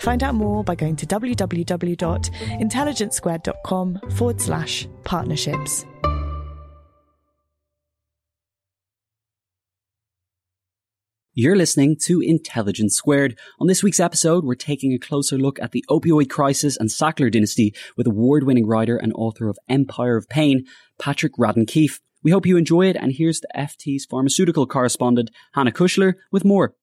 Find out more by going to www.intelligencesquared.com forward slash partnerships. You're listening to Intelligence Squared. On this week's episode, we're taking a closer look at the opioid crisis and Sackler dynasty with award winning writer and author of Empire of Pain, Patrick Radden Keefe. We hope you enjoy it, and here's the FT's pharmaceutical correspondent, Hannah Kuchler, with more.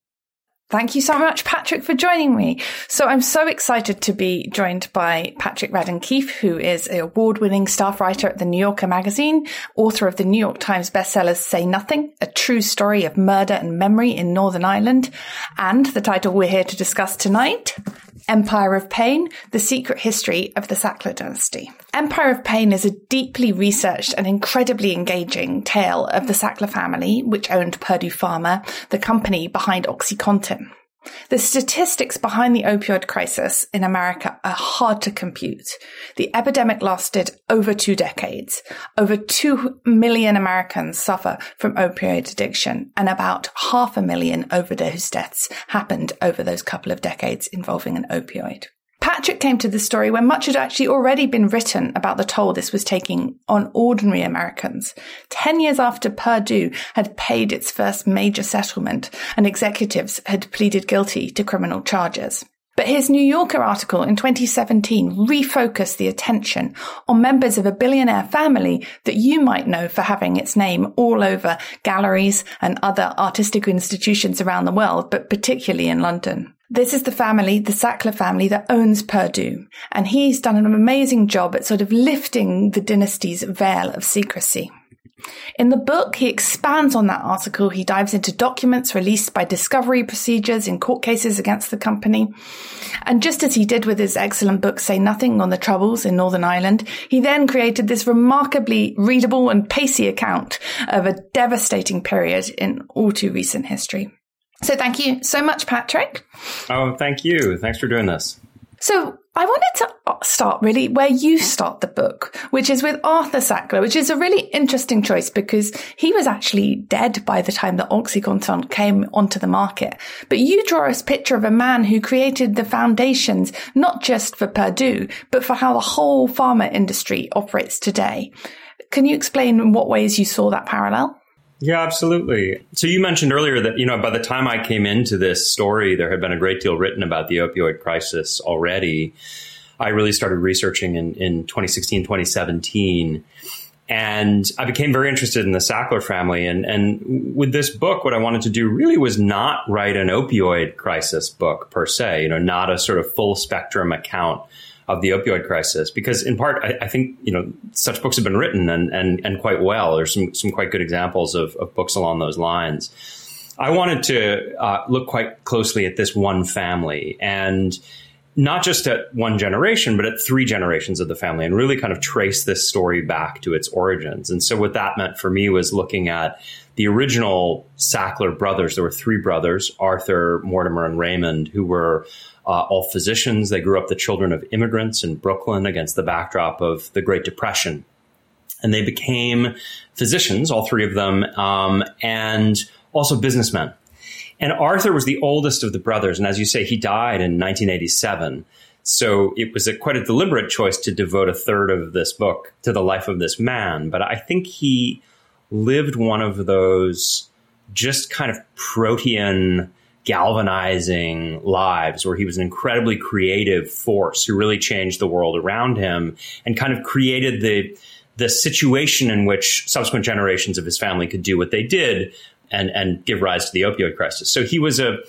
Thank you so much, Patrick, for joining me. So I'm so excited to be joined by Patrick Radden Keefe, who is an award-winning staff writer at the New Yorker magazine, author of the New York Times bestsellers Say Nothing, a true story of murder and memory in Northern Ireland, and the title we're here to discuss tonight, Empire of Pain, The Secret History of the Sackler Dynasty. Empire of Pain is a deeply researched and incredibly engaging tale of the Sackler family, which owned Purdue Pharma, the company behind OxyContin. The statistics behind the opioid crisis in America are hard to compute. The epidemic lasted over two decades. Over 2 million Americans suffer from opioid addiction and about half a million overdose deaths happened over those couple of decades involving an opioid. Patrick came to the story when much had actually already been written about the toll this was taking on ordinary Americans. Ten years after Purdue had paid its first major settlement and executives had pleaded guilty to criminal charges. But his New Yorker article in 2017 refocused the attention on members of a billionaire family that you might know for having its name all over galleries and other artistic institutions around the world, but particularly in London. This is the family, the Sackler family that owns Purdue. And he's done an amazing job at sort of lifting the dynasty's veil of secrecy. In the book, he expands on that article. He dives into documents released by discovery procedures in court cases against the company. And just as he did with his excellent book, Say Nothing on the Troubles in Northern Ireland, he then created this remarkably readable and pacey account of a devastating period in all too recent history. So thank you so much, Patrick. Oh, thank you. Thanks for doing this. So I wanted to start really where you start the book, which is with Arthur Sackler, which is a really interesting choice because he was actually dead by the time that OxyContin came onto the market. But you draw us a picture of a man who created the foundations, not just for Purdue, but for how the whole pharma industry operates today. Can you explain in what ways you saw that parallel? Yeah, absolutely. So you mentioned earlier that, you know, by the time I came into this story, there had been a great deal written about the opioid crisis already. I really started researching in, in 2016, 2017. And I became very interested in the Sackler family. And, and with this book, what I wanted to do really was not write an opioid crisis book per se, you know, not a sort of full spectrum account of the opioid crisis because in part I, I, think you know such books have been written and and, and quite well. There's some, some quite good examples of, of books along those lines. I wanted to uh, look quite closely at this one family and not just at one generation but at three generations of the family and really kind of trace this story back to its origins. And so what that meant for me was looking at the original sackler brothers. There were three brothers arthur mortimer and raymond who were uh, all physicians. They grew up the children of immigrants in Brooklyn against the backdrop of the Great Depression. And they became physicians, all three of them, um, and also businessmen. And Arthur was the oldest of the brothers. And as you say, he died in 1987. So it was a, quite a deliberate choice to devote a third of this book to the life of this man. But I think he lived one of those just kind of protean galvanizing lives where he was an incredibly creative force who really changed the world around him and kind of created the the situation in which subsequent generations of his family could do what they did and and give rise to the opioid crisis. So he was a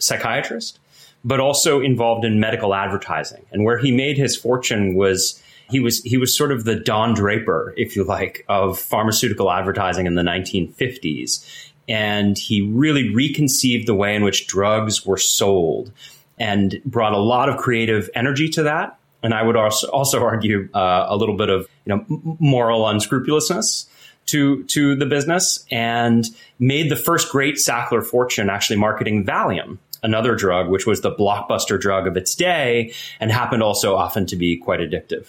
psychiatrist, but also involved in medical advertising. And where he made his fortune was he was he was sort of the Don Draper, if you like, of pharmaceutical advertising in the 1950s and he really reconceived the way in which drugs were sold and brought a lot of creative energy to that. And I would also, also argue uh, a little bit of you know moral unscrupulousness to to the business, and made the first great Sackler fortune actually marketing Valium, another drug which was the blockbuster drug of its day, and happened also often to be quite addictive.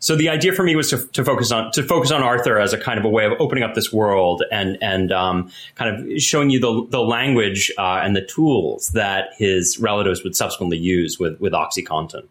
So the idea for me was to, to focus on to focus on Arthur as a kind of a way of opening up this world and and um, kind of showing you the the language uh, and the tools that his relatives would subsequently use with with OxyContin.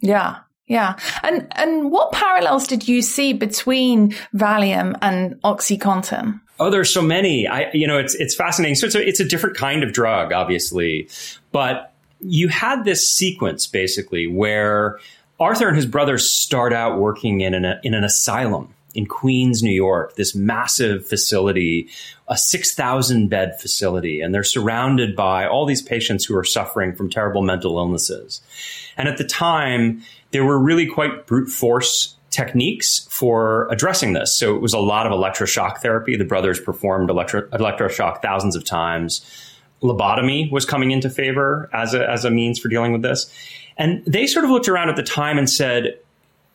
Yeah, yeah. And and what parallels did you see between Valium and OxyContin? Oh, there's so many. I you know it's it's fascinating. So it's a, it's a different kind of drug, obviously, but you had this sequence basically where Arthur and his brothers start out working in an, in an asylum in Queens, New York, this massive facility, a 6,000 bed facility. And they're surrounded by all these patients who are suffering from terrible mental illnesses. And at the time, there were really quite brute force techniques for addressing this. So it was a lot of electroshock therapy. The brothers performed electro- electroshock thousands of times. Lobotomy was coming into favor as a, as a means for dealing with this. And they sort of looked around at the time and said,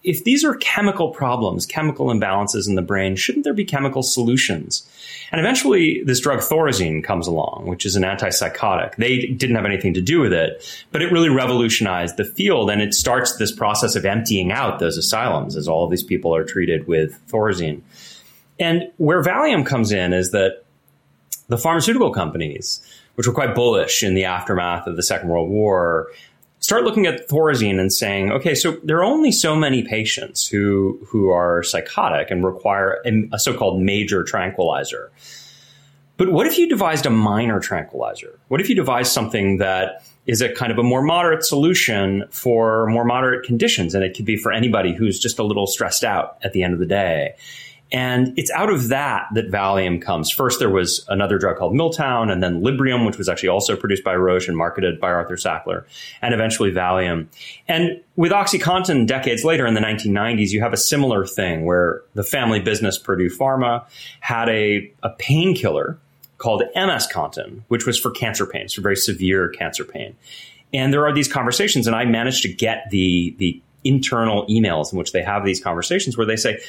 if these are chemical problems, chemical imbalances in the brain, shouldn't there be chemical solutions? And eventually, this drug Thorazine comes along, which is an antipsychotic. They didn't have anything to do with it, but it really revolutionized the field. And it starts this process of emptying out those asylums as all of these people are treated with Thorazine. And where Valium comes in is that the pharmaceutical companies, which were quite bullish in the aftermath of the Second World War, start looking at Thorazine and saying, okay, so there are only so many patients who who are psychotic and require a, so-called major tranquilizer. But what if you devised a minor tranquilizer? What if you devised something that is a kind of a more moderate solution for more moderate conditions? And it could be for anybody who's just a little stressed out at the end of the day. And it's out of that that Valium comes. First, there was another drug called Miltown, and then Librium, which was actually also produced by Roche and marketed by Arthur Sackler, and eventually Valium. And with OxyContin decades later in the 1990s, you have a similar thing where the family business Purdue Pharma had a, a painkiller called MS Contin, which was for cancer pain, so very severe cancer pain. And there are these conversations, and I managed to get the, the internal emails in which they have these conversations where they say,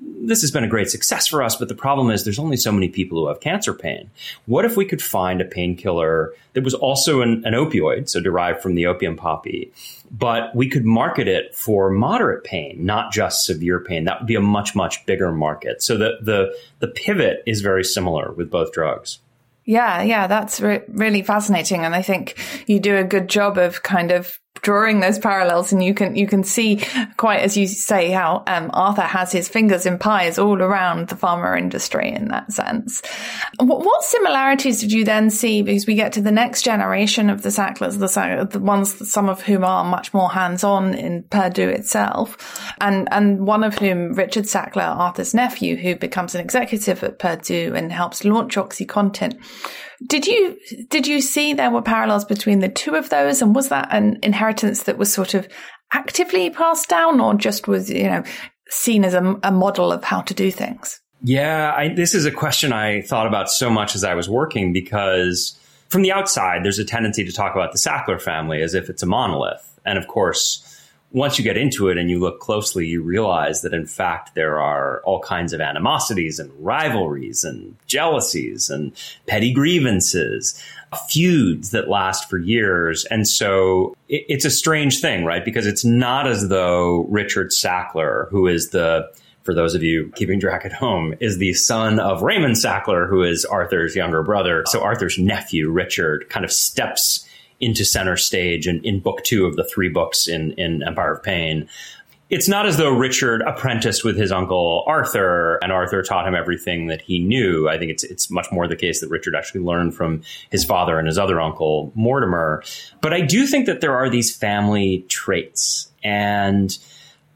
this has been a great success for us, but the problem is there's only so many people who have cancer pain. What if we could find a painkiller that was also an, an, opioid, so derived from the opium poppy, but we could market it for moderate pain, not just severe pain? That would be a much, much bigger market. So the, the, the pivot is very similar with both drugs. Yeah, yeah, that's re- really fascinating. And I think you do a good job of kind of drawing those parallels and you can you can see quite as you say how um, Arthur has his fingers in pies all around the pharma industry in that sense. What, what, similarities did you then see because we get to the next generation of the Sacklers, the, the ones some of whom are much more hands-on in Purdue itself, and and one of whom Richard Sackler, Arthur's nephew, who becomes an executive at Purdue and helps launch OxyContin. Did you did you see there were parallels between the two of those, and was that an inheritance that was sort of actively passed down, or just was you know seen as a, a model of how to do things? Yeah, I, this is a question I thought about so much as I was working because from the outside, there's a tendency to talk about the Sackler family as if it's a monolith, and of course, once you get into it and you look closely, you realize that in fact there are all kinds of animosities and rivalries and jealousies and petty grievances, feuds that last for years. And so it, it's a strange thing, right? Because it's not as though Richard Sackler, who is the for those of you keeping track at home, is the son of Raymond Sackler, who is Arthur's younger brother. So Arthur's nephew, Richard, kind of steps into center stage in, in book two of the three books in, in Empire of Pain. It's not as though Richard apprenticed with his uncle Arthur and Arthur taught him everything that he knew. I think it's it's much more the case that Richard actually learned from his father and his other uncle Mortimer. But I do think that there are these family traits and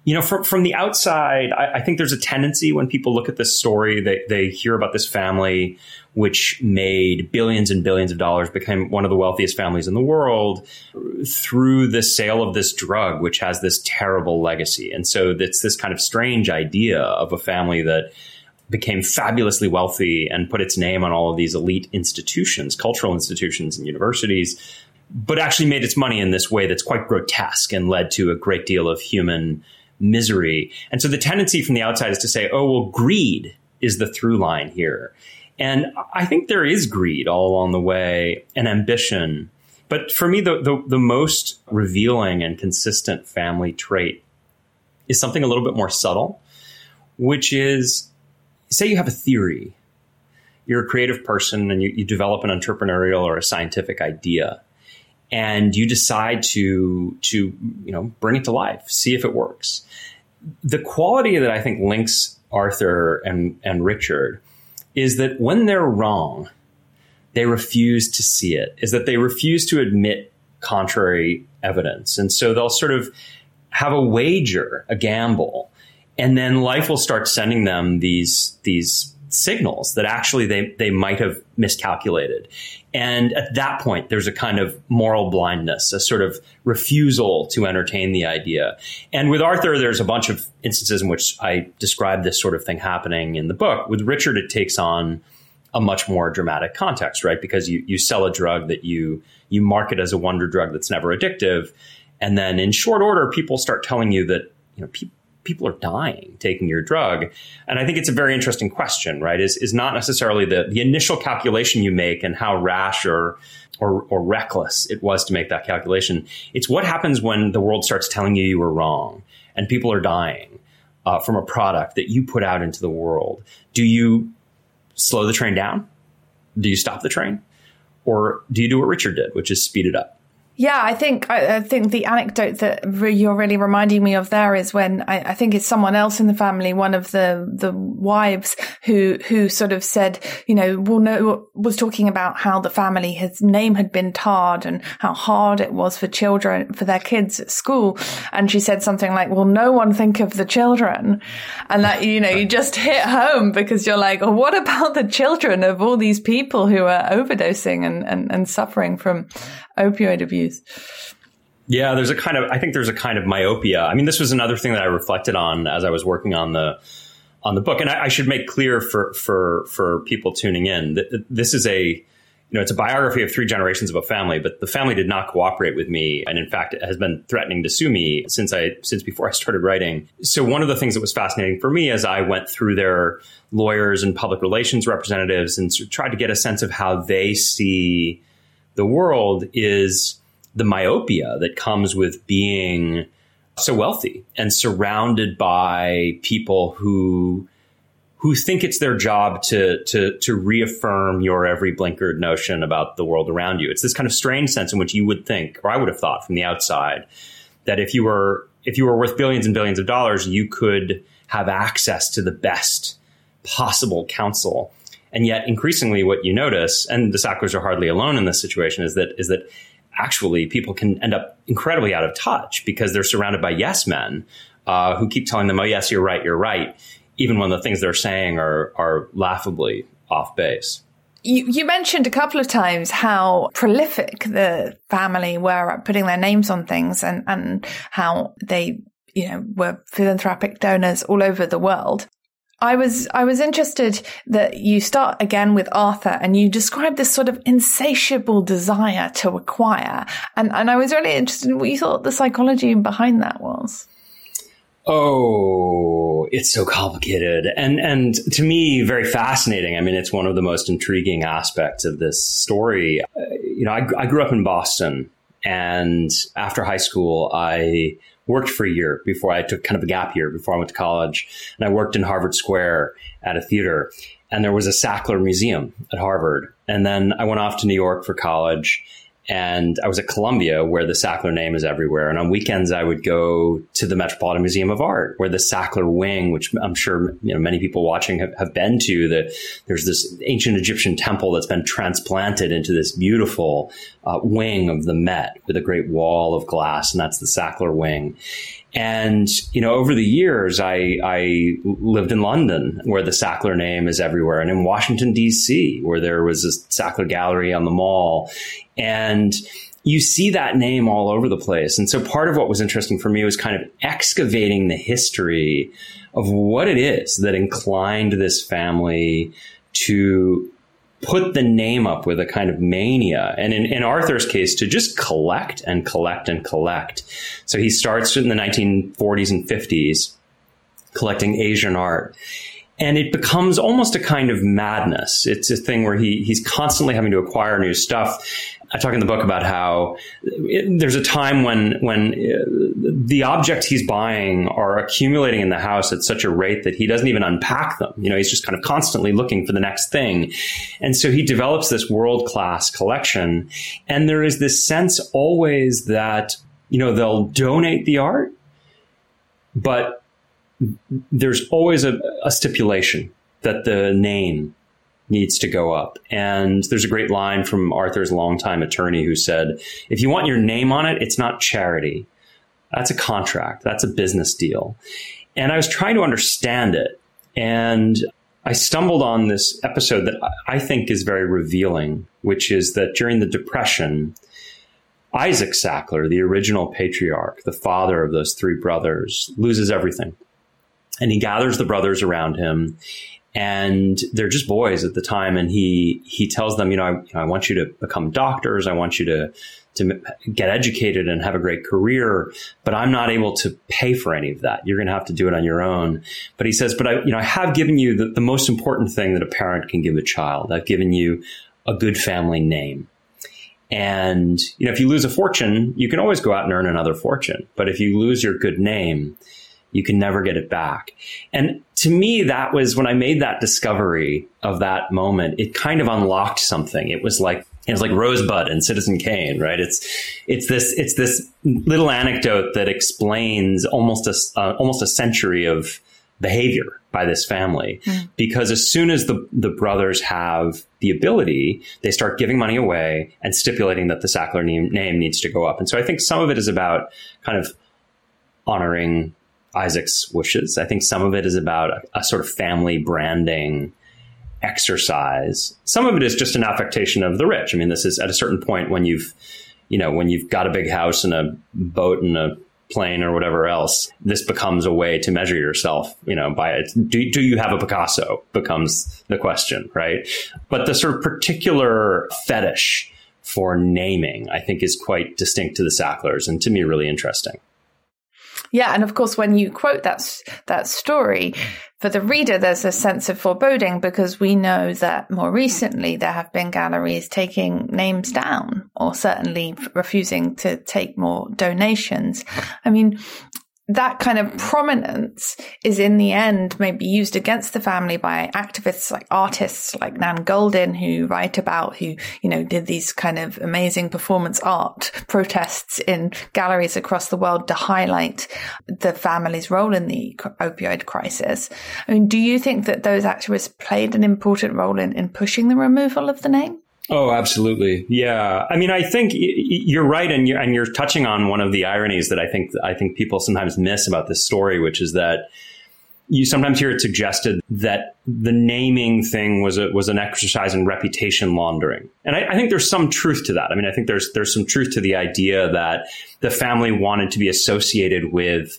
you know, from from the outside, I, I, think there's a tendency when people look at this story, they they hear about this family which made billions and billions of dollars, became one of the wealthiest families in the world through the sale of this drug, which has this terrible legacy. And so it's this kind of strange idea of a family that became fabulously wealthy and put its name on all of these elite institutions, cultural institutions and universities, but actually made its money in this way that's quite grotesque and led to a great deal of human misery. And so the tendency from the outside is to say, oh, well, greed is the through line here. And I think there is greed all along the way and ambition. But for me, the, the, the most revealing and consistent family trait is something a little bit more subtle, which is say you have a theory. You're a creative person and you, you develop an entrepreneurial or a scientific idea and you decide to to you know bring it to life, see if it works. The quality that I think links Arthur and and Richard is that when they're wrong, they refuse to see it. Is that they refuse to admit contrary evidence, and so they'll sort of have a wager, a gamble, and then life will start sending them these these signals that actually they, they might have miscalculated. And at that point, there's a kind of moral blindness, a sort of refusal to entertain the idea. And with Arthur, there's a bunch of instances in which I describe this sort of thing happening in the book. With Richard, it takes on a much more dramatic context, right? Because you, you sell a drug that you, you market as a wonder drug that's never addictive. And then in short order, people start telling you that, you know, people, people are dying taking your drug. And I think it's a very interesting question, right? Is is not necessarily the the initial calculation you make and how rash or or, or reckless it was to make that calculation. It's what happens when the world starts telling you you were wrong and people are dying uh, from a product that you put out into the world. Do you slow the train down? Do you stop the train? Or do you do what Richard did, which is speed it up? Yeah, I think I, I, think the anecdote that you're really reminding me of there is when I, I, think it's someone else in the family, one of the the wives who who sort of said, you know, well, no, was talking about how the family his name had been tarred and how hard it was for children for their kids at school, and she said something like, "Well, no one think of the children," and that you know you just hit home because you're like, well, what about the children of all these people who are overdosing and and, and suffering from opioid abuse. Yeah, there's a kind of I think there's a kind of myopia. I mean, this was another thing that I reflected on as I was working on the on the book, and I, I should make clear for for for people tuning in that this is a you know, it's a biography of three generations of a family, but the family did not cooperate with me, and in fact, has been threatening to sue me since I since before I started writing. So one of the things that was fascinating for me as I went through their lawyers and public relations representatives and tried to get a sense of how they see the world is the myopia that comes with being so wealthy and surrounded by people who who think it's their job to to to reaffirm your every blinkered notion about the world around you. It's this kind of strange sense in which you would think, or I would have thought from the outside, that if you were if you were worth billions and billions of dollars, you could have access to the best possible counsel and yet, increasingly, what you notice, and the Sacklers are hardly alone in this situation, is that is that actually people can end up incredibly out of touch because they're surrounded by yes men uh, who keep telling them, "Oh, yes, you're right, you're right," even when the things they're saying are are laughably off base. You, you, mentioned a couple of times how prolific the family were at putting their names on things and, and how they, you know, were philanthropic donors all over the world. I was I was interested that you start again with Arthur and you describe this sort of insatiable desire to acquire. And and I was really interested in what you thought the psychology behind that was. Oh, it's so complicated and and to me very fascinating. I mean, it's one of the most intriguing aspects of this story. Uh, you know, I, I grew up in Boston, and after high school, I worked for a year before I took kind of a gap year before I went to college, and I worked in Harvard Square at a theater, and there was a Sackler Museum at Harvard, and then I went off to New York for college and I was at Columbia where the Sackler name is everywhere. And on weekends, I would go to the Metropolitan Museum of Art where the Sackler wing, which I'm sure you know many people watching have, have been to, that there's this ancient Egyptian temple that's been transplanted into this beautiful uh, wing of the Met with a great wall of glass, and that's the Sackler wing. And, you know, over the years, I, I lived in London where the Sackler name is everywhere and in Washington, D.C., where there was a Sackler gallery on the mall. And you see that name all over the place. And so part of what was interesting for me was kind of excavating the history of what it is that inclined this family to put the name up with a kind of mania. And in, in, Arthur's case, to just collect and collect and collect. So he starts in the 1940s and 50s collecting Asian art. And it becomes almost a kind of madness. It's a thing where he, he's constantly having to acquire new stuff. I talk in the book about how it, there's a time when when uh, the objects he's buying are accumulating in the house at such a rate that he doesn't even unpack them. You know, he's just kind of constantly looking for the next thing, and so he develops this world class collection. And there is this sense always that you know they'll donate the art, but there's always a, a stipulation that the name needs to go up. And there's a great line from Arthur's longtime attorney who said, if you want your name on it, it's not charity. That's a contract. That's a business deal. And I was trying to understand it. And I stumbled on this episode that I think is very revealing, which is that during the Depression, Isaac Sackler, the original patriarch, the father of those three brothers, loses everything. And he gathers the brothers around him and they're just boys at the time. And he he tells them, you know, I, you know, I want you to become doctors. I want you to to get educated and have a great career, but I'm not able to pay for any of that. You're going to have to do it on your own. But he says, but I, you know, I have given you the, the most important thing that a parent can give a child. I've given you a good family name. And, you know, if you lose a fortune, you can always go out and earn another fortune. But if you lose your good name, you can never get it back. And to me, that was when I made that discovery of that moment, it kind of unlocked something. It was like, it was like Rosebud and Citizen Kane, right? It's, it's this, it's this little anecdote that explains almost a, uh, almost a century of behavior by this family. Mm. Because as soon as the, the brothers have the ability, they start giving money away and stipulating that the Sackler name, name needs to go up. And so I think some of it is about kind of honoring Isaac's wishes. I think some of it is about a, a, sort of family branding exercise. Some of it is just an affectation of the rich. I mean, this is at a certain point when you've, you know, when you've got a big house and a boat and a plane or whatever else, this becomes a way to measure yourself, you know, by it. Do, do you have a Picasso becomes the question, right? But the sort of particular fetish for naming, I think is quite distinct to the Sacklers and to me really interesting. Yeah, and of course, when you quote that that story for the reader, there's a sense of foreboding because we know that more recently there have been galleries taking names down, or certainly refusing to take more donations. I mean, that kind of prominence is in the end maybe used against the family by activists like artists like Nan Goldin who write about who, you know, did these kind of amazing performance art protests in galleries across the world to highlight the family's role in the opioid crisis. I mean, do you think that those activists played an important role in, in pushing the removal of the name? Oh, absolutely. Yeah. I mean, I think you're right. And you're, and you're touching on one of the ironies that I think, I think people sometimes miss about this story, which is that you sometimes hear it suggested that the naming thing was a, was an exercise in reputation laundering. And I, I think there's some truth to that. I mean, I think there's, there's some truth to the idea that the family wanted to be associated with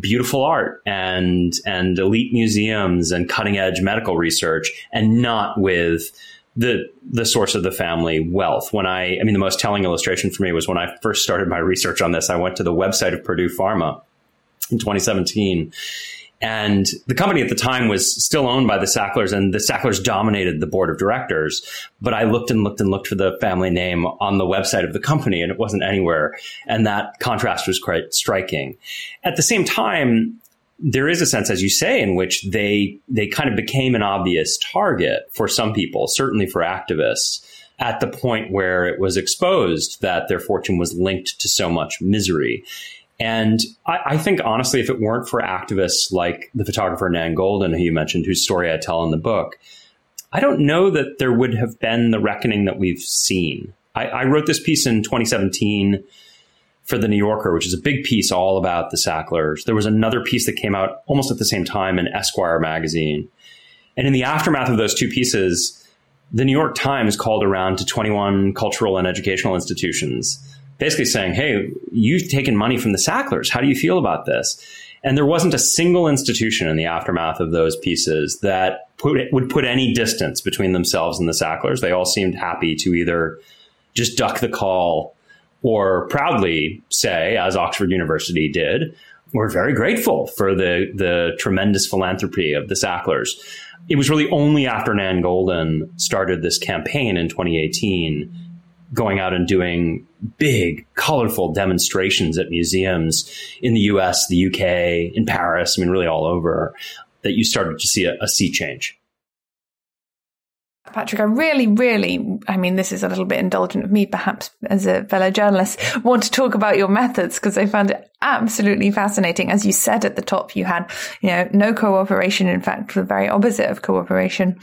beautiful art and and elite museums and cutting edge medical research and not with the the source of the family wealth. When I I mean the most telling illustration for me was when I first started my research on this, I went to the website of Purdue Pharma in 2017 and the company at the time was still owned by the Sacklers, and the Sacklers dominated the board of directors. But I looked and looked and looked for the family name on the website of the company, and it wasn't anywhere. And that contrast was quite striking. At the same time, there is a sense, as you say, in which they they kind of became an obvious target for some people, certainly for activists, at the point where it was exposed that their fortune was linked to so much misery. And I, I, think, honestly, if it weren't for activists like the photographer Nan Goldin, who you mentioned, whose story I tell in the book, I don't know that there would have been the reckoning that we've seen. I, I wrote this piece in 2017 for the New Yorker, which is a big piece all about the Sacklers. There was another piece that came out almost at the same time in Esquire magazine. And in the aftermath of those two pieces, the New York Times called around to 21 cultural and educational institutions basically saying, Hey, you've taken money from the Sacklers. How do you feel about this? And there wasn't a single institution in the aftermath of those pieces that put, would put any distance between themselves and the Sacklers. They all seemed happy to either just duck the call or proudly say, as Oxford University did, we're very grateful for the, the tremendous philanthropy of the Sacklers. It was really only after Nan Goldin started this campaign in 2018 going out and doing big, colorful demonstrations at museums in the US, the UK, in Paris, I mean, really all over, that you started to see a, a sea change. Patrick, I really, really, I mean, this is a little bit indulgent of me, perhaps, as a fellow journalist, want to talk about your methods because I found it absolutely fascinating. As you said at the top, you had, you know, no cooperation. In fact, the very opposite of cooperation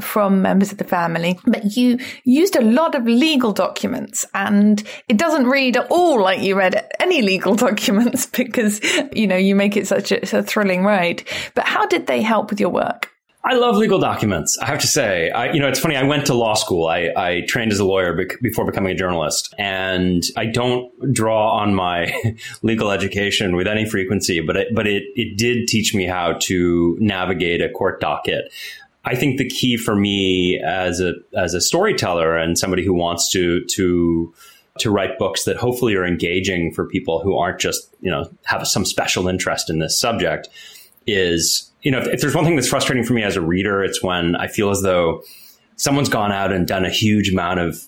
from members of the family, but you used a lot of legal documents and it doesn't read at all like you read any legal documents because, you know, you make it such a, a thrilling ride. But how did they help with your work? I love legal documents. I have to say, I, you know, it's funny. I went to law school. I, I trained as a lawyer bec- before becoming a journalist, and I don't draw on my legal education with any frequency. But it, but it it did teach me how to navigate a court docket. I think the key for me as a as a storyteller and somebody who wants to to to write books that hopefully are engaging for people who aren't just you know have some special interest in this subject is you know if, if there's one thing that's frustrating for me as a reader it's when I feel as though someone's gone out and done a huge amount of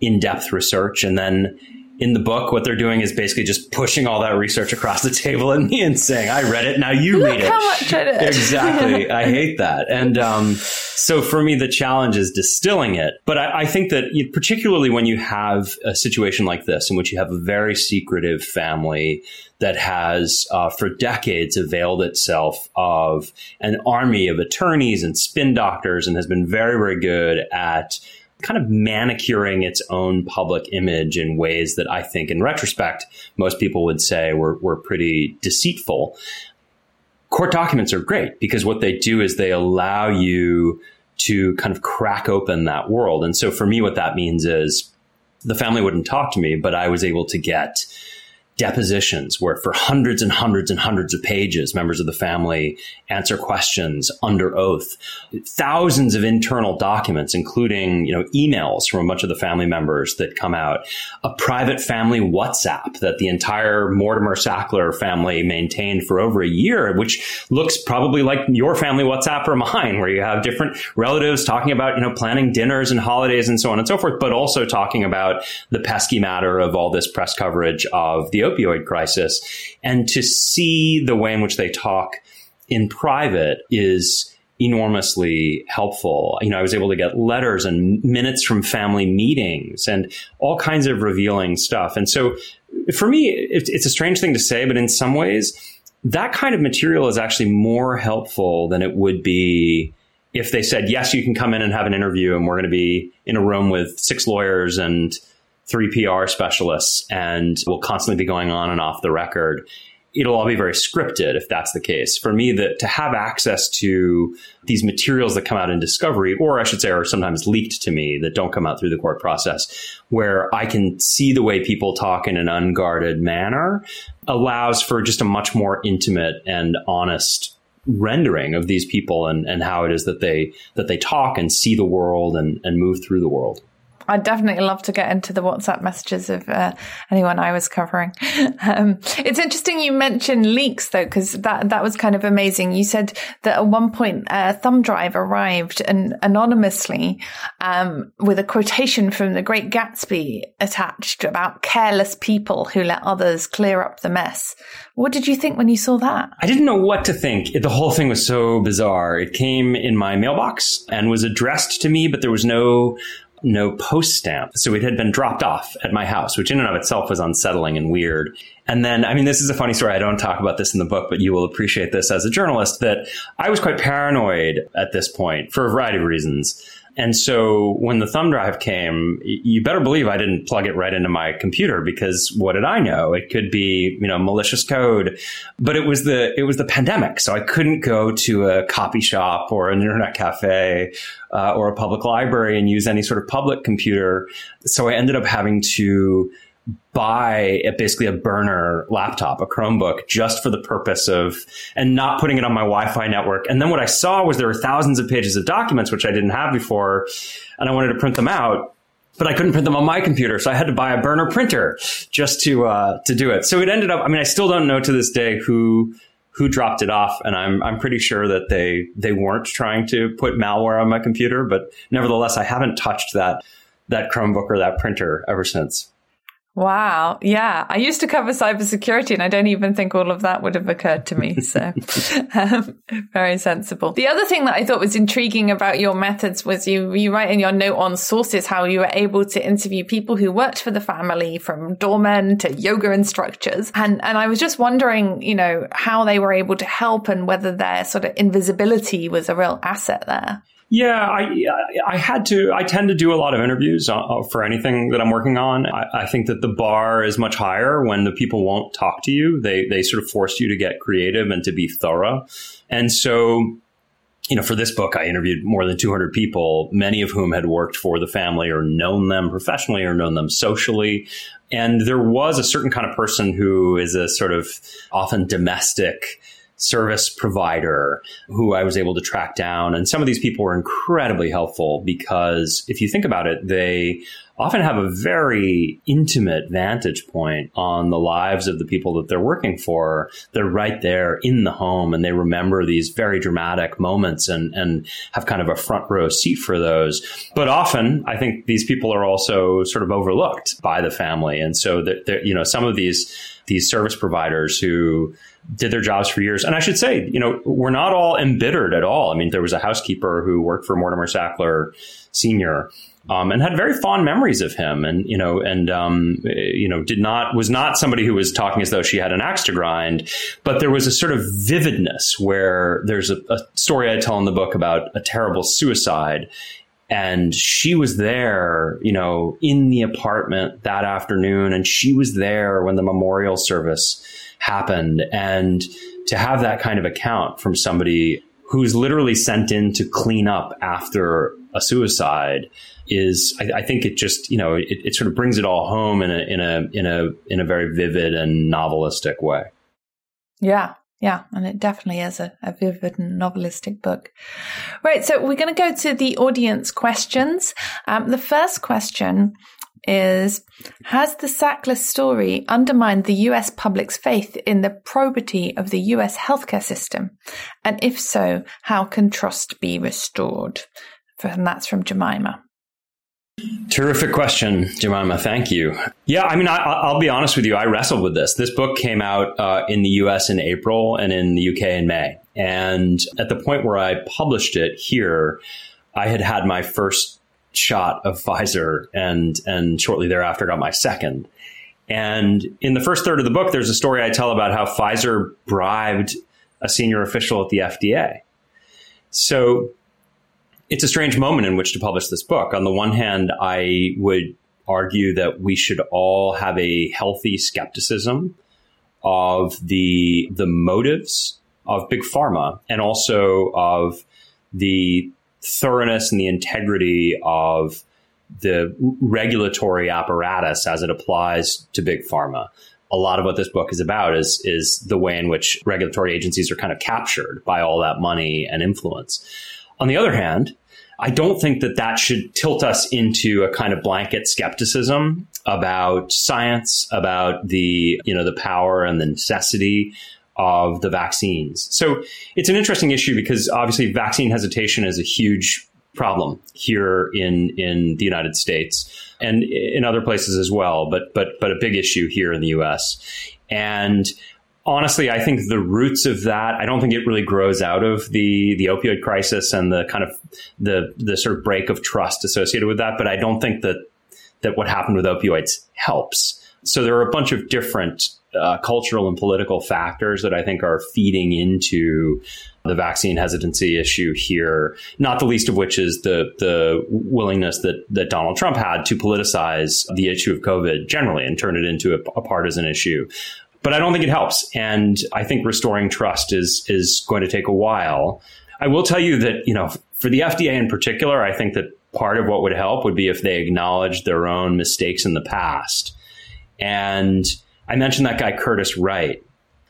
in-depth research and then in the book, what they're doing is basically just pushing all that research across the table at me and saying, "I read it, now you Look read it." How much I did. exactly. I hate that, and um, so for me, the challenge is distilling it. But I, I think that you, particularly when you have a situation like this, in which you have a very secretive family that has, uh, for decades, availed itself of an army of attorneys and spin doctors, and has been very, very good at kind of manicuring its own public image in ways that I think, in retrospect, most people would say were, were pretty deceitful. Court documents are great because what they do is they allow you to kind of crack open that world. And so for me, what that means is the family wouldn't talk to me, but I was able to get depositions where for hundreds and hundreds and hundreds of pages, members of the family answer questions under oath. Thousands of internal documents, including, you know, emails from a bunch of the family members that come out. A private family WhatsApp that the entire Mortimer Sackler family maintained for over a year, which looks probably like your family WhatsApp or mine, where you have different relatives talking about, you know, planning dinners and holidays and so on and so forth, but also talking about the pesky matter of all this press coverage of the opioid crisis. And to see the way in which they talk in private is enormously helpful. You know, I was able to get letters and minutes from family meetings and all kinds of revealing stuff. And so for me, it's a strange thing to say, but in some ways, that kind of material is actually more helpful than it would be if they said, yes, you can come in and have an interview and we're going to be in a room with six lawyers and three PR specialists and will constantly be going on and off the record. it'll all be very scripted if that's the case. For me, that to have access to these materials that come out in discovery, or I should say, are sometimes leaked to me that don't come out through the court process, where I can see the way people talk in an unguarded manner, allows for just a much more intimate and honest rendering of these people and, and how it is that they that they talk and see the world and, and move through the world. I'd definitely love to get into the WhatsApp messages of uh, anyone I was covering. Um, it's interesting you mentioned leaks though, because that that was kind of amazing. You said that at one point a thumb drive arrived and anonymously um, with a quotation from The Great Gatsby attached about careless people who let others clear up the mess. What did you think when you saw that? I didn't know what to think. The whole thing was so bizarre. It came in my mailbox and was addressed to me, but there was no no post stamp. So it had been dropped off at my house, which in and of itself was unsettling and weird. And then, I mean, this is a funny story. I don't talk about this in the book, but you will appreciate this as a journalist that I was quite paranoid at this point for a variety of reasons. And so when the thumb drive came, you better believe I didn't plug it right into my computer because what did I know? It could be, you know, malicious code, but it was the, it was the pandemic. So I couldn't go to a copy shop or an internet cafe uh, or a public library and use any sort of public computer. So I ended up having to buy a, basically a burner laptop, a Chromebook, just for the purpose of, and not putting it on my Wi-Fi network. And then what I saw was there were thousands of pages of documents, which I didn't have before, and I wanted to print them out. But I couldn't print them on my computer, so I had to buy a burner printer just to uh, to do it. So it ended up. I mean, I still don't know to this day who who dropped it off, and I'm I'm pretty sure that they they weren't trying to put malware on my computer. But nevertheless, I haven't touched that that Chromebook or that printer ever since. Wow. Yeah. I used to cover cybersecurity and I don't even think all of that would have occurred to me. So um, very sensible. The other thing that I thought was intriguing about your methods was you, you write in your note on sources how you were able to interview people who worked for the family from doormen to yoga instructors. And, and I was just wondering, you know, how they were able to help and whether their sort of invisibility was a real asset there. Yeah, I I had to. I tend to do a lot of interviews uh, uh, for anything that I'm working on. I, I, think that the bar is much higher when the people won't talk to you. They they sort of force you to get creative and to be thorough. And so, you know, for this book, I interviewed more than 200 people, many of whom had worked for the family or known them professionally or known them socially. And there was a certain kind of person who is a sort of often domestic service provider who I was able to track down. And some of these people were incredibly helpful because if you think about it, they often have a very intimate vantage point on the lives of the people that they're working for. They're right there in the home and they remember these very dramatic moments and, and have kind of a front row seat for those. But often I think these people are also sort of overlooked by the family. And so that, you know, some of these, these service providers who did their jobs for years. And I should say, you know, we're not all embittered at all. I mean, there was a housekeeper who worked for Mortimer Sackler Sr. Um, and had very fond memories of him, and you know, and um, you know, did not was not somebody who was talking as though she had an axe to grind, but there was a sort of vividness where there's a, a story I tell in the book about a terrible suicide, and she was there, you know, in the apartment that afternoon, and she was there when the memorial service happened. And to have that kind of account from somebody who's literally sent in to clean up after a suicide is I, I think it just you know it, it, sort of brings it all home in a in a in a in a very vivid and novelistic way. Yeah, yeah, and it definitely is a, a vivid and novelistic book. Right, so we're going to go to the audience questions. Um, the first question is Has the Sackler story undermined the US public's faith in the probity of the US healthcare system? And if so, how can trust be restored? And that's from Jemima. Terrific question, Jemima. Thank you. Yeah, I mean, I, will be honest with you. I wrestled with this. This book came out uh, in the US in April and in the UK in May. And at the point where I published it here, I had had my first shot of Pfizer and and shortly thereafter got my second. And in the first third of the book, there's a story I tell about how Pfizer bribed a senior official at the FDA. So it's a strange moment in which to publish this book. On the one hand, I would argue that we should all have a healthy skepticism of the the motives of big pharma and also of the thoroughness and the integrity of the regulatory apparatus as it applies to big pharma. A lot of what this book is about is is the way in which regulatory agencies are kind of captured by all that money and influence. On the other hand, I don't think that that should tilt us into a kind of blanket skepticism about science, about the, you know, the power and the necessity of the vaccines. So it's an interesting issue because obviously vaccine hesitation is a huge problem here in in the United States and in other places as well, but but but a big issue here in the US. And honestly, I think the roots of that, I don't think it really grows out of the the opioid crisis and the kind of the the sort of break of trust associated with that, but I don't think that that what happened with opioids helps. So there are a bunch of different uh, cultural and political factors that I think are feeding into the vaccine hesitancy issue here. Not the least of which is the the willingness that that Donald Trump had to politicize the issue of COVID generally and turn it into a, a partisan issue. But I don't think it helps, and I think restoring trust is is going to take a while. I will tell you that you know for the FDA in particular, I think that part of what would help would be if they acknowledged their own mistakes in the past and I mentioned that guy, Curtis Wright,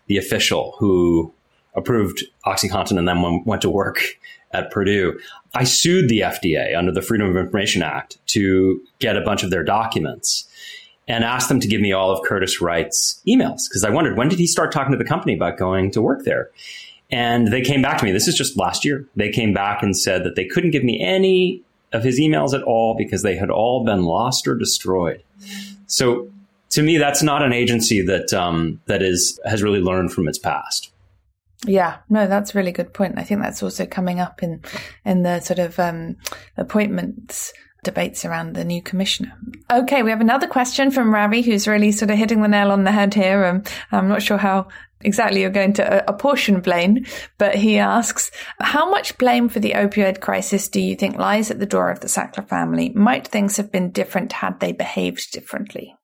the official who approved OxyContin and then went to work at Purdue. I sued the FDA under the Freedom of Information Act to get a bunch of their documents and asked them to give me all of Curtis Wright's emails because I wondered when did he start talking to the company about going to work there? And they came back to me. This is just last year. They came back and said that they couldn't give me any of his emails at all because they had all been lost or destroyed. So to me, that's not an agency that um, that is has really learned from its past. Yeah, no, that's a really good point. I think that's also coming up in in the sort of um, appointments debates around the new commissioner. Okay, we have another question from Ravi, who's really sort of hitting the nail on the head here. Um, I'm not sure how exactly you're going to apportion blame, but he asks, how much blame for the opioid crisis do you think lies at the door of the Sackler family? Might things have been different had they behaved differently?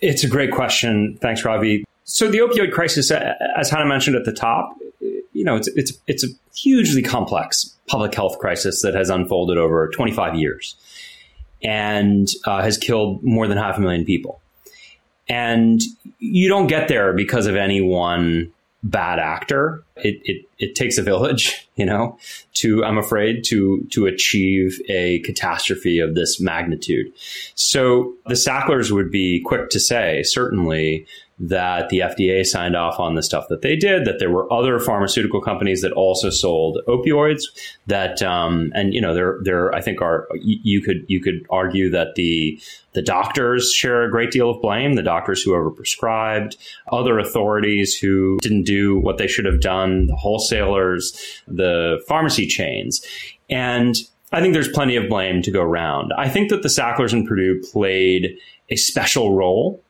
It's a great question. Thanks, Ravi. So the opioid crisis, as Hannah mentioned at the top, you know, it's it's it's a hugely complex public health crisis that has unfolded over 25 years and uh, has killed more than half a million people. And you don't get there because of any one bad actor. It, it, it takes a village, you know, to, I'm afraid, to, to achieve a catastrophe of this magnitude. So the Sacklers would be quick to say, certainly, that the FDA signed off on the stuff that they did, that there were other pharmaceutical companies that also sold opioids. That um, and you know there there I think are you could you could argue that the the doctors share a great deal of blame. The doctors who overprescribed, other authorities who didn't do what they should have done, the wholesalers, the pharmacy chains, and I think there's plenty of blame to go around. I think that the Sacklers and Purdue played a special role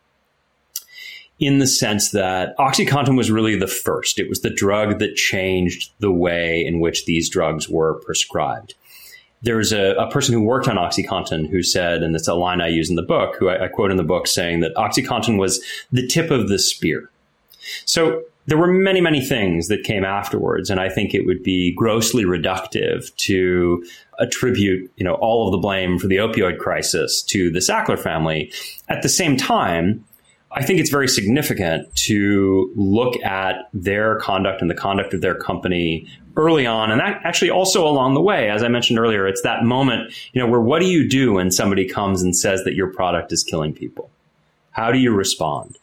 in the sense that OxyContin was really the first. It was the drug that changed the way in which these drugs were prescribed. There was a, a person who worked on OxyContin who said, and it's a line I use in the book, who I, I quote in the book, saying that OxyContin was the tip of the spear. So there were many, many things that came afterwards, and I think it would be grossly reductive to attribute, you know, all of the blame for the opioid crisis to the Sackler family. At the same time, I think it's very significant to look at their conduct and the conduct of their company early on. And that actually also along the way, as I mentioned earlier, it's that moment, you know, where what do you do when somebody comes and says that your product is killing people? How do you respond?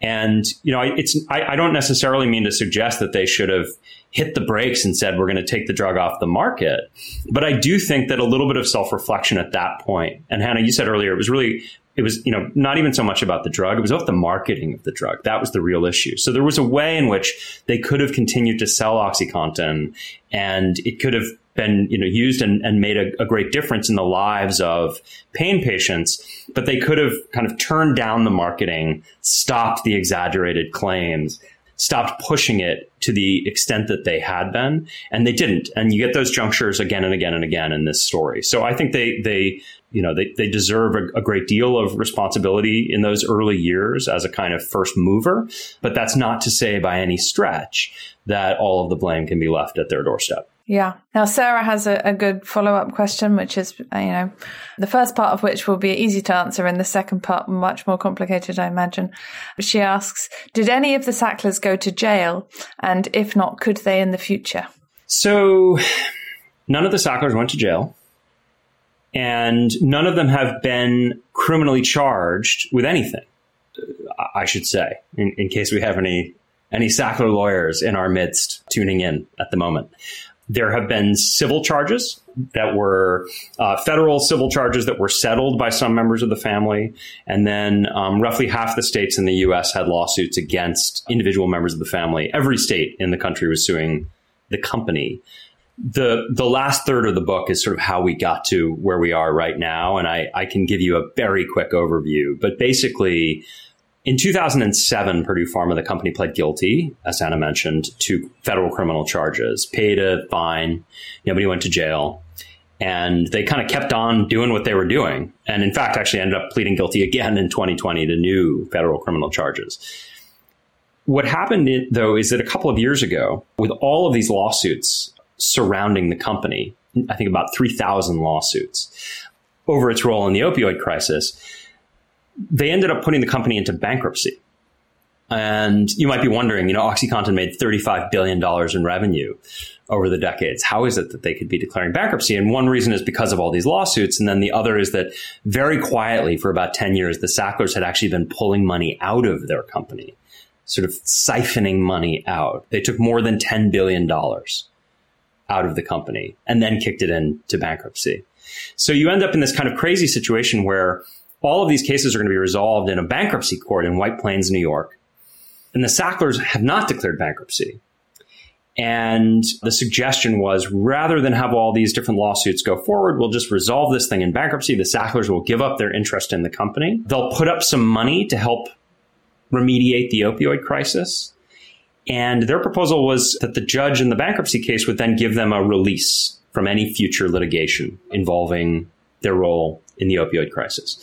And, you know, it's, I, I don't necessarily mean to suggest that they should have hit the brakes and said, we're going to take the drug off the market. But I do think that a little bit of self reflection at that point, and Hannah, you said earlier, it was really it was, you know, not even so much about the drug. It was about the marketing of the drug. That was the real issue. So there was a way in which they could have continued to sell OxyContin and it could have been, you know, used and, and made a, a great difference in the lives of pain patients. But they could have kind of turned down the marketing, stopped the exaggerated claims, stopped pushing it to the extent that they had been, and they didn't. And you get those junctures again and again and again in this story. So I think they they you know they, they deserve a, a great deal of responsibility in those early years as a kind of first mover. But that's not to say by any stretch that all of the blame can be left at their doorstep. Yeah. Now, Sarah has a, a good follow up question, which is, uh, you know, the first part of which will be easy to answer, and the second part much more complicated, I imagine. She asks, Did any of the Sacklers go to jail? And if not, could they in the future? So, none of the Sacklers went to jail. And none of them have been criminally charged with anything, I should say, in, in case we have any any Sackler lawyers in our midst tuning in at the moment. There have been civil charges that were uh, federal civil charges that were settled by some members of the family. And then um, roughly half the states in the US had lawsuits against individual members of the family. Every state in the country was suing the company. The, the last third of the book is sort of how we got to where we are right now. And I, I can give you a very quick overview. But basically, in 2007, Purdue Pharma, the company, pled guilty, as Hannah mentioned, to federal criminal charges, paid a fine, nobody went to jail. And they kind of kept on doing what they were doing. And in fact, actually ended up pleading guilty again in 2020 to new federal criminal charges. What happened, though, is that a couple of years ago, with all of these lawsuits surrounding the company, I think about 3,000 lawsuits over its role in the opioid crisis, they ended up putting the company into bankruptcy. And you might be wondering, you know, OxyContin made $35 billion in revenue over the decades. How is it that they could be declaring bankruptcy? And one reason is because of all these lawsuits. And then the other is that very quietly for about 10 years, the Sacklers had actually been pulling money out of their company, sort of siphoning money out. They took more than $10 billion out of the company and then kicked it into bankruptcy. So you end up in this kind of crazy situation where all of these cases are going to be resolved in a bankruptcy court in White Plains, New York. And the Sacklers have not declared bankruptcy. And the suggestion was rather than have all these different lawsuits go forward, we'll just resolve this thing in bankruptcy. The Sacklers will give up their interest in the company. They'll put up some money to help remediate the opioid crisis. And their proposal was that the judge in the bankruptcy case would then give them a release from any future litigation involving their role in the opioid crisis.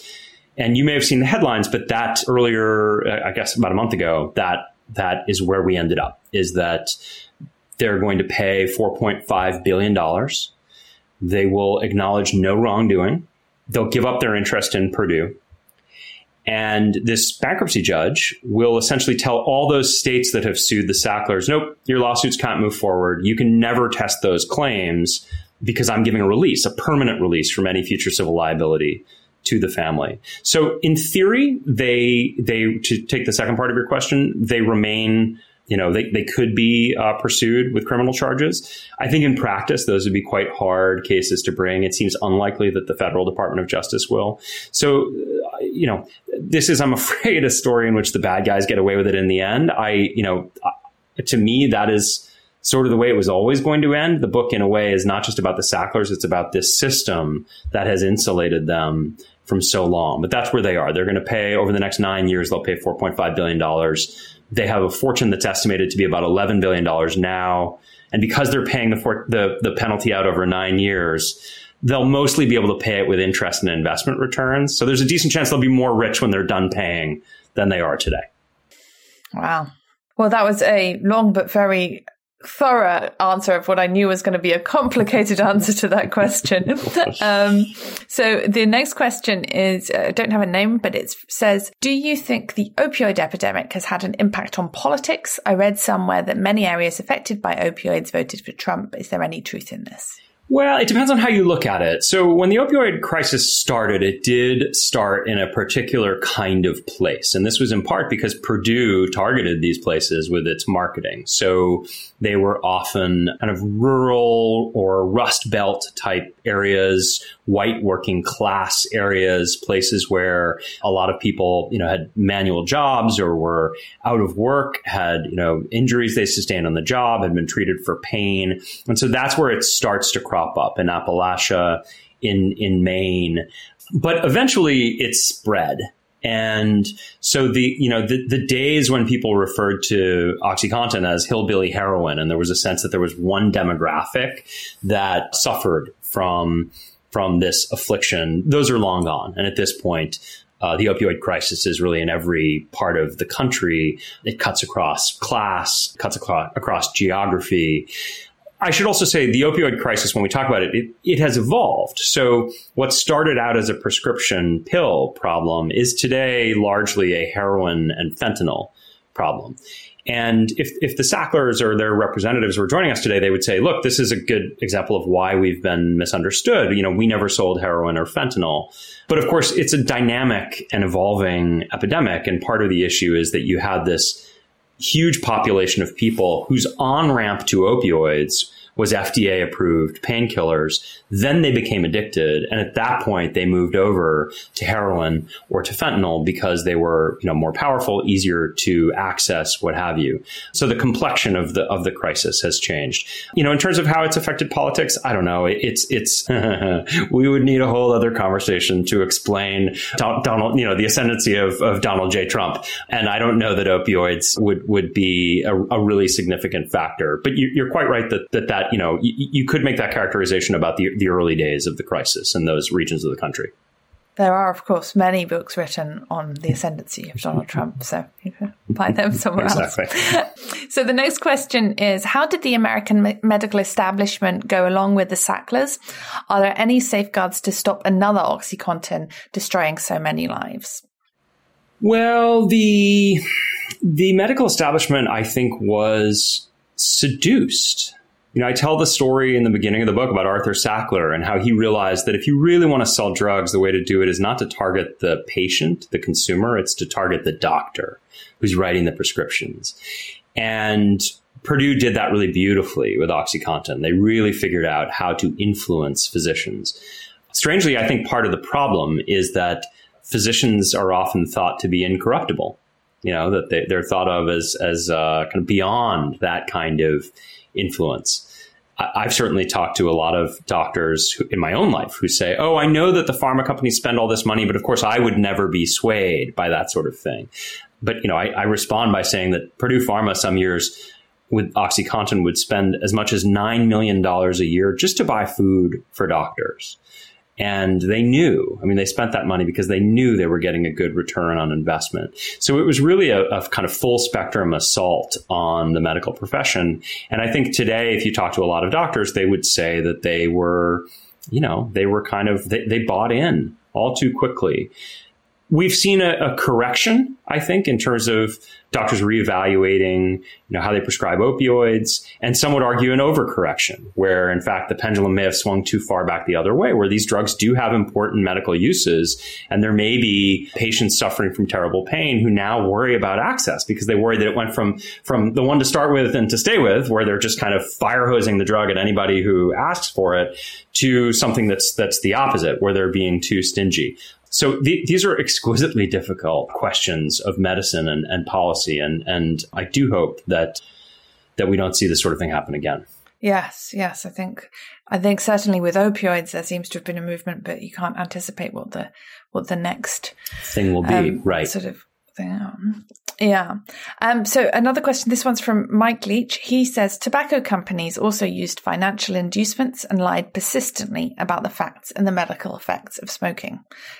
And you may have seen the headlines, but that earlier, uh, I guess about a month ago, that that is where we ended up. Is that they're going to pay 4.5 billion dollars. They will acknowledge no wrongdoing. They'll give up their interest in Purdue. And this bankruptcy judge will essentially tell all those states that have sued the Sacklers, nope, your lawsuits can't move forward. You can never test those claims because I'm giving a release, a permanent release from any future civil liability to the family. So in theory, they they to take the second part of your question, they remain. You know, they, they could be uh, pursued with criminal charges. I think in practice, those would be quite hard cases to bring. It seems unlikely that the federal Department of Justice will. So, uh, you know, this is, I'm afraid, a story in which the bad guys get away with it in the end. I, you know, uh, to me, that is sort of the way it was always going to end. The book, in a way, is not just about the Sacklers, it's about this system that has insulated them from so long. But that's where they are. They're going to pay over the next nine years, they'll pay $4.5 billion. They have a fortune that's estimated to be about $11 billion now. And because they're paying the, for- the, the penalty out over nine years, they'll mostly be able to pay it with interest and investment returns. So there's a decent chance they'll be more rich when they're done paying than they are today. Wow. Well, that was a long but very thorough answer of what I knew was going to be a complicated answer to that question. um, so the next question is, uh, I don't have a name, but it says, do you think the opioid epidemic has had an impact on politics? I read somewhere that many areas affected by opioids voted for Trump. Is there any truth in this? Well, it depends on how you look at it. So when the opioid crisis started, it did start in a particular kind of place. And this was in part because Purdue targeted these places with its marketing. So they were often kind of rural or rust belt type areas, white working class areas, places where a lot of people, you know, had manual jobs or were out of work, had, you know, injuries they sustained on the job, had been treated for pain. And so that's where it starts to crop up in Appalachia, in in Maine, but eventually it spread. And so the, you know, the, the days when people referred to OxyContin as hillbilly heroin, and there was a sense that there was one demographic that suffered from, from this affliction, those are long gone. And at this point, uh, the opioid crisis is really in every part of the country. It cuts across class, cuts across, across geography. I should also say the opioid crisis, when we talk about it, it, it, has evolved. So what started out as a prescription pill problem is today largely a heroin and fentanyl problem. And if, if the Sacklers or their representatives were joining us today, they would say, look, this is a good example of why we've been misunderstood. You know, we never sold heroin or fentanyl. But of course, it's a dynamic and evolving epidemic. And part of the issue is that you had this huge population of people whose on ramp to opioids was FDA approved painkillers. Then they became addicted. And at that point, they moved over to heroin or to fentanyl because they were, you know, more powerful, easier to access, what have you. So the complexion of the, of the crisis has changed. You know, in terms of how it's affected politics, I don't know. It's, it's, we would need a whole other conversation to explain Donald, you know, the ascendancy of, of Donald J. Trump. And I don't know that opioids would, would be a, a really significant factor. But you, are quite right that, that that, you know, you, you could make that characterization about the, the early days of the crisis in those regions of the country. There are, of course, many books written on the ascendancy of Donald Trump, so you can find them somewhere exactly. else. so the next question is, how did the American medical establishment go along with the Sacklers? Are there any safeguards to stop another OxyContin destroying so many lives? Well, the the medical establishment, I think, was seduced you know, I tell the story in the beginning of the book about Arthur Sackler and how he realized that if you really want to sell drugs, the way to do it is not to target the patient, the consumer, it's to target the doctor who's writing the prescriptions. And Purdue did that really beautifully with OxyContin. They really figured out how to influence physicians. Strangely, I think part of the problem is that physicians are often thought to be incorruptible. You know, that they, are thought of as, as uh, kind of beyond that kind of influence. I've certainly talked to a lot of doctors in my own life who say, Oh, I know that the pharma companies spend all this money, but of course I would never be swayed by that sort of thing. But, you know, I, I respond by saying that Purdue Pharma some years with OxyContin would spend as much as $9 million a year just to buy food for doctors. And they knew, I mean, they spent that money because they knew they were getting a good return on investment. So it was really a, a, kind of full spectrum assault on the medical profession. And I think today, if you talk to a lot of doctors, they would say that they were, you know, they were kind of, they, they bought in all too quickly. We've seen a, a correction, I think, in terms of doctors reevaluating, you know, how they prescribe opioids, and some would argue an overcorrection, where in fact the pendulum may have swung too far back the other way, where these drugs do have important medical uses, and there may be patients suffering from terrible pain who now worry about access because they worry that it went from from the one to start with and to stay with, where they're just kind of fire hosing the drug at anybody who asks for it, to something that's that's the opposite, where they're being too stingy. So th- these are exquisitely difficult questions of medicine and, and policy, and and I do hope that that we don't see this sort of thing happen again. Yes, yes, I think I think certainly with opioids there seems to have been a movement, but you can't anticipate what the what the next thing will be. Um, right, sort of thing. Yeah. Um, so another question. This one's from Mike Leach. He says tobacco companies also used financial inducements and lied persistently about the facts and the medical effects of smoking.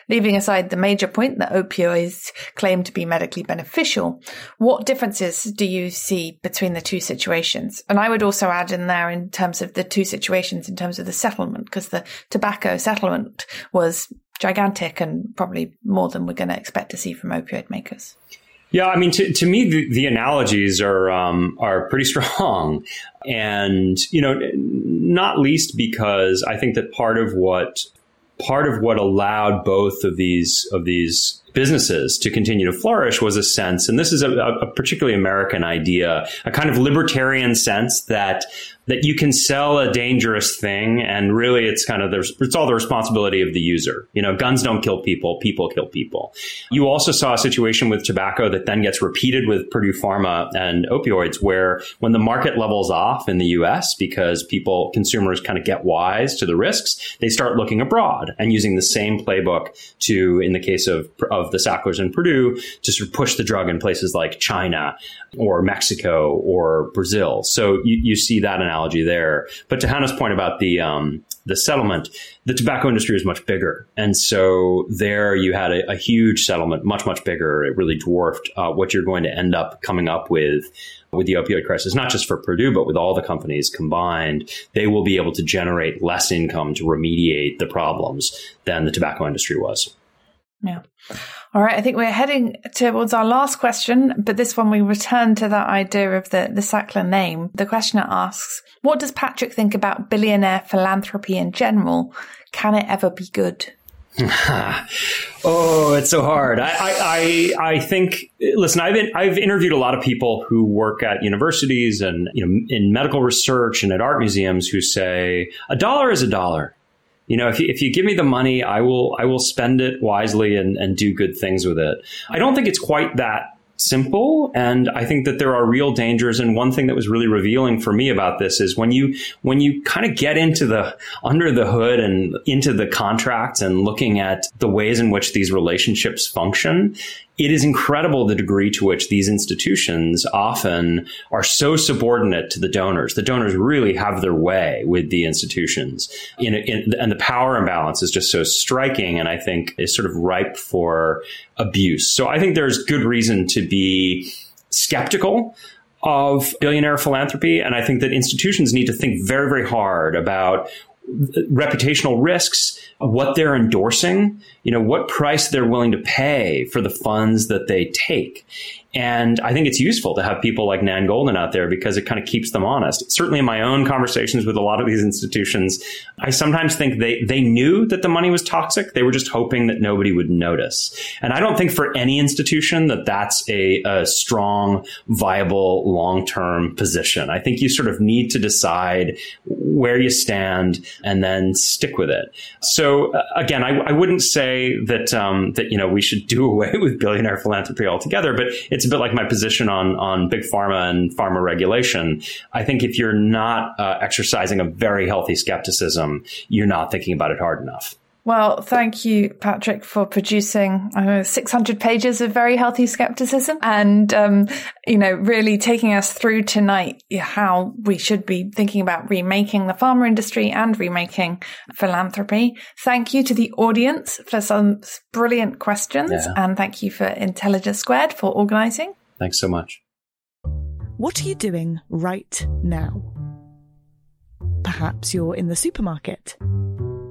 Leaving aside the major point that opioids claim to be medically beneficial, what differences do you see between the two situations? And I would also add in there in terms of the two situations in terms of the settlement, because the tobacco settlement was gigantic and probably more than we're going to expect to see from opioid makers. Yeah, I mean, to, to me, the, the analogies are um, are pretty strong, and you know, not least because I think that part of what part of what allowed both of these of these businesses to continue to flourish was a sense, and this is a, a, particularly American idea, a kind of libertarian sense that that you can sell a dangerous thing, and really it's kind of there's it's all the responsibility of the user. You know, guns don't kill people, people kill people. You also saw a situation with tobacco that then gets repeated with Purdue Pharma and opioids, where when the market levels off in the U.S. because people consumers kind of get wise to the risks, they start looking abroad and using the same playbook to, in the case of, of of the Sacklers and Purdue to sort of push the drug in places like China or Mexico or Brazil. So you, you see that analogy there. But to Hannah's point about the um, the settlement, the tobacco industry is much bigger, and so there you had a, a huge settlement, much much bigger. It really dwarfed uh, what you're going to end up coming up with with the opioid crisis, not just for Purdue, but with all the companies combined, they will be able to generate less income to remediate the problems than the tobacco industry was. Yeah. All right. I think we're heading towards our last question, but this one we return to that idea of the, the Sackler name. The questioner asks, what does Patrick think about billionaire philanthropy in general? Can it ever be good? oh, it's so hard. I, I, I, think. Listen, I've I've interviewed a lot of people who work at universities and you know in medical research and at art museums who say a dollar is a dollar. You know, if you, if you give me the money, I will I will spend it wisely and, and do good things with it. I don't think it's quite that simple and i think that there are real dangers and one thing that was really revealing for me about this is when you when you kind of get into the under the hood and into the contracts and looking at the ways in which these relationships function it is incredible the degree to which these institutions often are so subordinate to the donors. The donors really have their way with the institutions, in, in, and the power imbalance is just so striking, and I think is sort of ripe for abuse. So I think there's good reason to be skeptical of billionaire philanthropy, and I think that institutions need to think very, very hard about reputational risks, what they're endorsing, you know, what price they're willing to pay for the funds that they take. And I think it's useful to have people like Nan Goldin out there because it kind of keeps them honest. Certainly in my own conversations with a lot of these institutions, I sometimes think they, they knew that the money was toxic. They were just hoping that nobody would notice. And I don't think for any institution that that's a, a strong, viable, long-term position. I think you sort of need to decide where you stand and then stick with it. So uh, again, I, I, wouldn't say that, um, that, you know, we should do away with billionaire philanthropy altogether, but it's a bit like my position on on big pharma and pharma regulation. I think if you're not uh, exercising a very healthy skepticism, you're not thinking about it hard enough. Well, thank you, Patrick, for producing know, 600 pages of very healthy skepticism and, um, you know, really taking us through tonight how we should be thinking about remaking the pharma industry and remaking philanthropy. Thank you to the audience for some brilliant questions. Yeah. And thank you for Intelligence Squared for organizing. Thanks so much. What are you doing right now? Perhaps you're in the supermarket